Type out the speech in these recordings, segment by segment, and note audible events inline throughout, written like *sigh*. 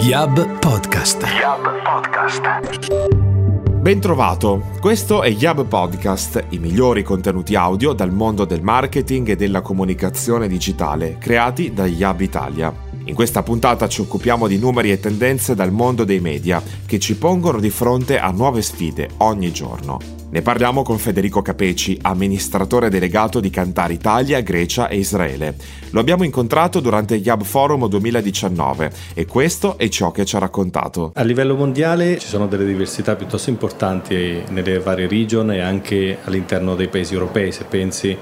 Yab Podcast. Yab Podcast. Bentrovato, questo è Yab Podcast, i migliori contenuti audio dal mondo del marketing e della comunicazione digitale, creati da Yab Italia. In questa puntata ci occupiamo di numeri e tendenze dal mondo dei media che ci pongono di fronte a nuove sfide ogni giorno. Ne parliamo con Federico Capeci, amministratore delegato di Cantare Italia, Grecia e Israele. Lo abbiamo incontrato durante il Yab Forum 2019 e questo è ciò che ci ha raccontato. A livello mondiale ci sono delle diversità piuttosto importanti nelle varie region e anche all'interno dei paesi europei. Se pensi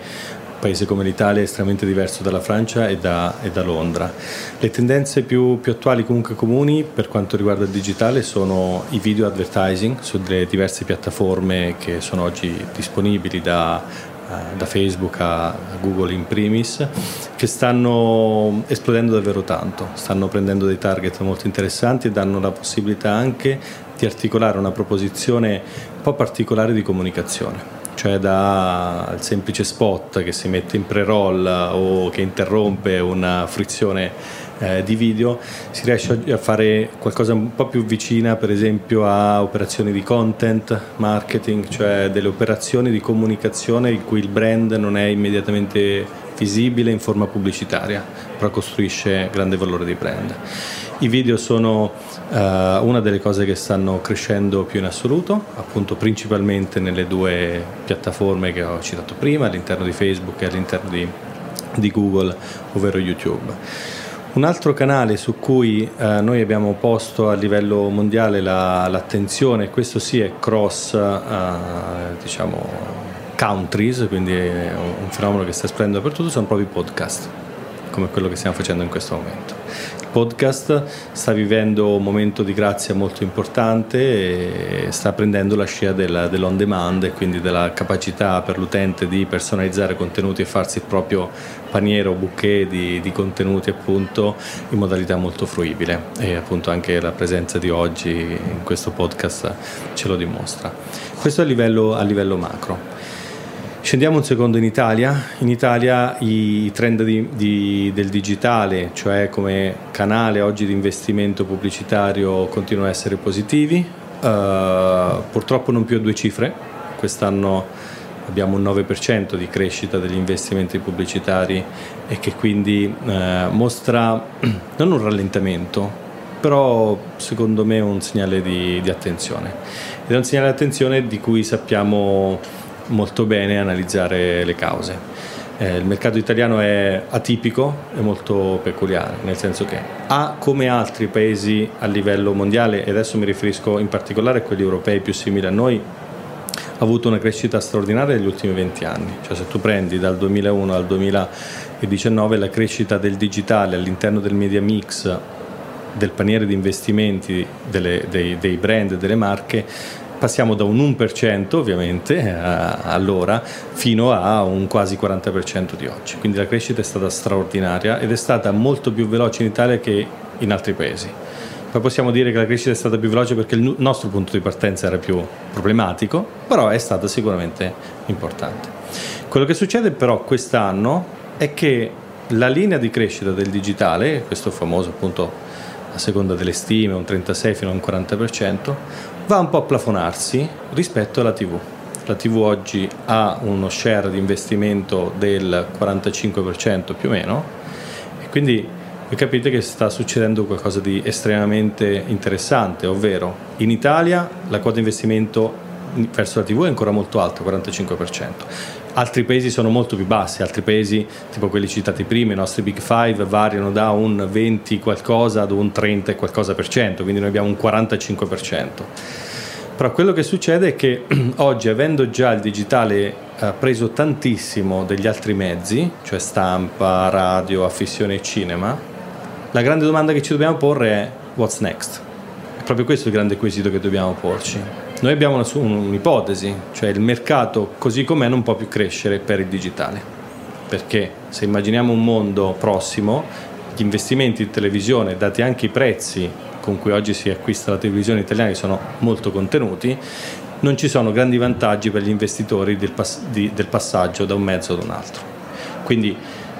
paese come l'Italia è estremamente diverso dalla Francia e da, e da Londra. Le tendenze più, più, attuali comunque comuni per quanto riguarda il digitale sono i video advertising sulle diverse piattaforme che sono oggi disponibili da, eh, da Facebook a Google in primis, che stanno esplodendo davvero tanto, stanno prendendo dei target molto interessanti e danno la possibilità anche di articolare una proposizione un po' particolare di comunicazione cioè dal semplice spot che si mette in pre-roll o che interrompe una frizione eh, di video, si riesce a fare qualcosa un po' più vicina per esempio a operazioni di content marketing, cioè delle operazioni di comunicazione in cui il brand non è immediatamente visibile in forma pubblicitaria, però costruisce grande valore di brand. I video sono uh, una delle cose che stanno crescendo più in assoluto, appunto principalmente nelle due piattaforme che ho citato prima, all'interno di Facebook e all'interno di, di Google, ovvero YouTube. Un altro canale su cui eh, noi abbiamo posto a livello mondiale la, l'attenzione, questo sì è cross eh, diciamo, countries, quindi è un fenomeno che sta esplodendo dappertutto, sono proprio i podcast, come quello che stiamo facendo in questo momento podcast sta vivendo un momento di grazia molto importante e sta prendendo la scia del, dell'on demand e quindi della capacità per l'utente di personalizzare contenuti e farsi il proprio paniere o bouquet di, di contenuti appunto in modalità molto fruibile e appunto anche la presenza di oggi in questo podcast ce lo dimostra. Questo a livello, a livello macro. Scendiamo un secondo in Italia. In Italia i trend di, di, del digitale, cioè come canale oggi di investimento pubblicitario, continuano a essere positivi. Uh, purtroppo non più a due cifre. Quest'anno abbiamo un 9% di crescita degli investimenti pubblicitari e che quindi uh, mostra *clears throat* non un rallentamento, però secondo me un segnale di, di attenzione. Ed è un segnale di attenzione di cui sappiamo molto bene analizzare le cause. Eh, il mercato italiano è atipico e molto peculiare, nel senso che ha come altri paesi a livello mondiale, e adesso mi riferisco in particolare a quelli europei più simili a noi, ha avuto una crescita straordinaria negli ultimi 20 anni. Cioè se tu prendi dal 2001 al 2019 la crescita del digitale all'interno del media mix del paniere di investimenti delle, dei, dei brand e delle marche passiamo da un 1% ovviamente eh, allora fino a un quasi 40% di oggi. Quindi la crescita è stata straordinaria ed è stata molto più veloce in Italia che in altri paesi. Poi possiamo dire che la crescita è stata più veloce perché il nostro punto di partenza era più problematico, però è stata sicuramente importante. Quello che succede però quest'anno è che la linea di crescita del digitale, questo famoso appunto a seconda delle stime, un 36 fino a un 40%, va un po' a plafonarsi rispetto alla TV. La TV oggi ha uno share di investimento del 45% più o meno e quindi capite che sta succedendo qualcosa di estremamente interessante, ovvero in Italia la quota di investimento verso la TV è ancora molto alta, 45%. Altri paesi sono molto più bassi, altri paesi, tipo quelli citati prima, i nostri Big Five, variano da un 20 qualcosa ad un 30 qualcosa per cento, quindi noi abbiamo un 45%. Però quello che succede è che *clears throat* oggi, avendo già il digitale eh, preso tantissimo degli altri mezzi, cioè stampa, radio, affissione e cinema, la grande domanda che ci dobbiamo porre è what's next? È proprio questo il grande quesito che dobbiamo porci noi abbiamo una, un'ipotesi, cioè il mercato così com'è non può più crescere per il digitale, perché se immaginiamo un mondo prossimo, gli investimenti in televisione, dati anche i prezzi con cui oggi si acquista la televisione italiana, sono molto contenuti, non ci sono grandi vantaggi per gli investitori del, pass- di, del passaggio da un mezzo ad un altro. Quindi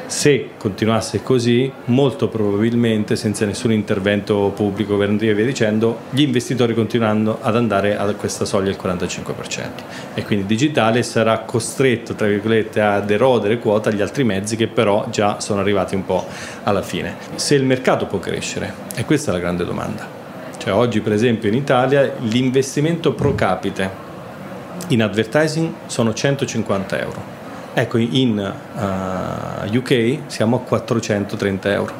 Se continuasse così, molto probabilmente, senza nessun intervento pubblico, governativo e via dicendo, gli investitori continueranno ad andare a questa soglia del 45%. E quindi il digitale sarà costretto, tra virgolette, ad erodere quota agli altri mezzi che però già sono arrivati un po' alla fine. Se il mercato può crescere, e questa è la grande domanda. Cioè oggi per esempio in Italia l'investimento pro capite in advertising sono 150 euro Ecco, in uh, eh, UK siamo a 430 euro,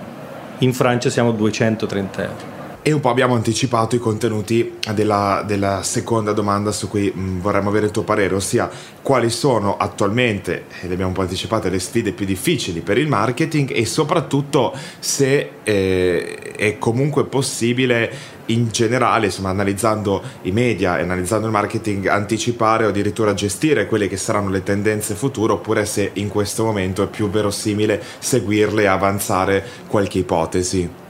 in Francia siamo a 230 euro. E un po' abbiamo anticipato i contenuti della, della seconda domanda su cui mh, mm, vorremmo avere il tuo parere, ossia quali sono attualmente, le abbiamo un po' anticipate, le sfide più difficili per il marketing e soprattutto se eh, è comunque possibile in generale, insomma, analizzando i media e analizzando il marketing, anticipare o addirittura gestire quelle che saranno le tendenze future, oppure se in questo momento è più verosimile seguirle e avanzare qualche ipotesi.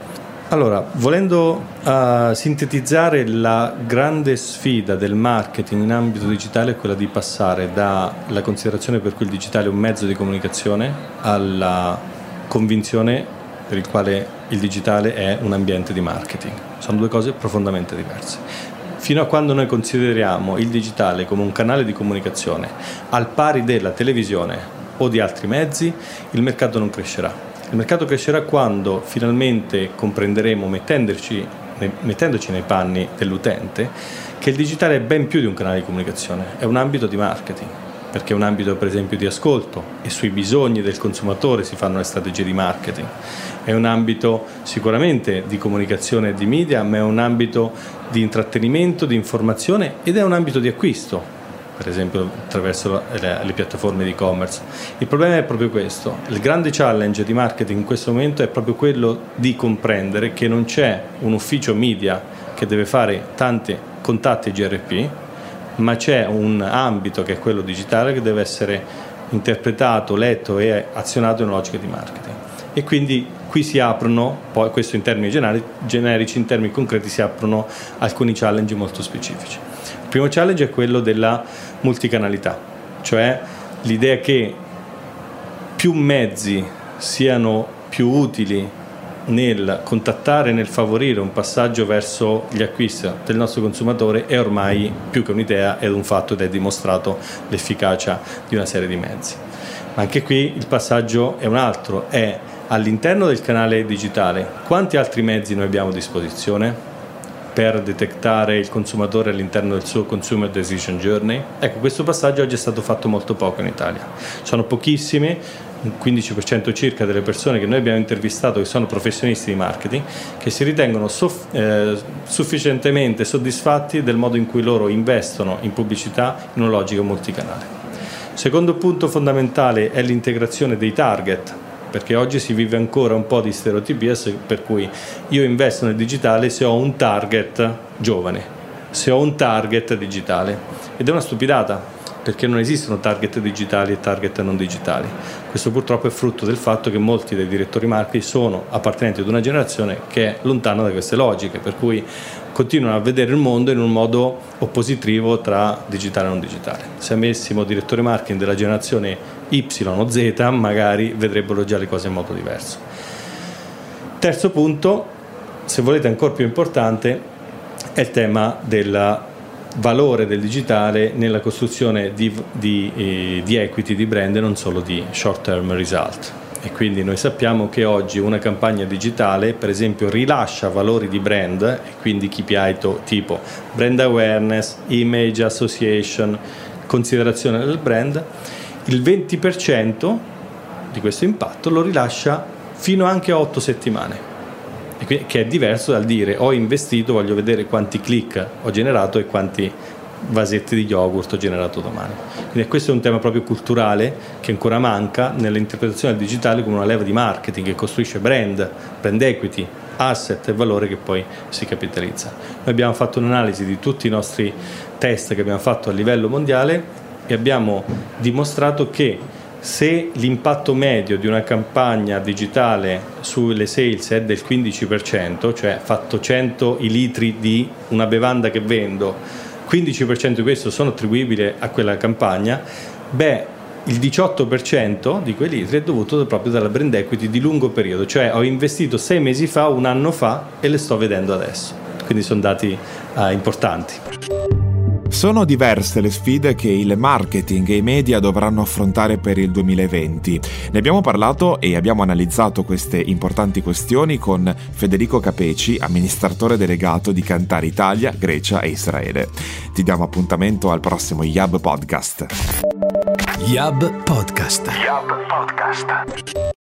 Allora, volendo uh, sintetizzare la grande sfida del marketing in ambito digitale è quella di passare dalla considerazione per cui il digitale è un mezzo di comunicazione alla convinzione per il quale il digitale è un ambiente di marketing. Sono due cose profondamente diverse. Fino a quando noi consideriamo il digitale come un canale di comunicazione al pari della televisione o di altri mezzi, il mercato non crescerà il mercato crescerà quando finalmente comprenderemo, mettendoci, nei panni dell'utente, che il digitale è ben più di un canale di comunicazione, è un ambito di marketing perché è un ambito per esempio di ascolto e sui bisogni del consumatore si fanno le strategie di marketing. È un ambito sicuramente di comunicazione e di media, ma è un ambito di intrattenimento, di informazione ed è un ambito di acquisto per esempio attraverso le, le piattaforme di e-commerce. Il problema è proprio questo, il grande challenge di marketing in questo momento è proprio quello di comprendere che non c'è un ufficio media che deve fare tanti contatti GRP, ma c'è un ambito che è quello digitale che deve essere interpretato, letto e azionato in una logica di marketing. E quindi qui si aprono, poi questo in termini generici, in termini concreti si aprono alcuni challenge molto specifici. Il primo challenge è quello della multicanalità, cioè l'idea che più mezzi siano più utili nel contattare, nel favorire un passaggio verso gli acquisti del nostro consumatore è ormai più che un'idea, è un fatto ed è dimostrato l'efficacia di una serie di mezzi. Ma anche qui il passaggio è un altro, è all'interno del canale digitale quanti altri mezzi noi abbiamo a disposizione? Per detectare il consumatore all'interno del suo consumer decision journey? Ecco, questo passaggio oggi è stato fatto molto poco in Italia. Sono pochissimi, un 15% circa delle persone che noi abbiamo intervistato che sono professionisti di marketing che si ritengono soff- eh, sufficientemente soddisfatti del modo in cui loro investono in pubblicità in una logica multicanale. Secondo punto fondamentale è l'integrazione dei target perché oggi si vive ancora un po' di stereotipia per cui io investo nel digitale se ho un target giovane, se ho un target digitale. Ed è una stupidata perché non esistono target digitali e target non digitali. Questo purtroppo è frutto del fatto che molti dei direttori marketing sono appartenenti ad una generazione che è lontana da queste logiche, per cui continuano a vedere il mondo in un modo oppositivo tra digitale e non digitale. Se avessimo direttori marketing della generazione Y o Z, magari vedrebbero già le cose in modo diverso. Terzo punto, se volete ancora più importante, è il tema del valore del digitale nella costruzione di, di, eh, di equity, di brand e non solo di short term result. E quindi noi sappiamo che oggi una campagna digitale per esempio rilascia valori di brand quindi KPI to, tipo brand awareness, image association, considerazione del brand, il 20% di questo impatto lo rilascia fino anche a 8 settimane che è diverso dal dire ho investito, voglio vedere quanti click ho generato e quanti vasetti di yogurt generato domani. Quindi questo è un tema proprio culturale che ancora manca nell'interpretazione del digitale come una leva di marketing che costruisce brand, brand equity, asset e valore che poi si capitalizza. Noi abbiamo fatto un'analisi di tutti i nostri test che abbiamo fatto a livello mondiale e abbiamo dimostrato che se l'impatto medio di una campagna digitale sulle sales è del 15%, cioè fatto 100 i litri di una bevanda che vendo, 15% di questo sono attribuibili a quella campagna, beh, il 18% di quei litri è dovuto proprio dalla brand equity di lungo periodo, cioè ho investito sei mesi fa, un anno fa e le sto vedendo adesso. Quindi sono dati uh, importanti. Sono diverse le sfide che il marketing e i media dovranno affrontare per il 2020. Ne abbiamo parlato e abbiamo analizzato queste importanti questioni con Federico Capeci, amministratore delegato di Cantare Italia, Grecia e Israele. Ti diamo appuntamento al prossimo Yab Podcast. Yab Podcast. Yab Podcast.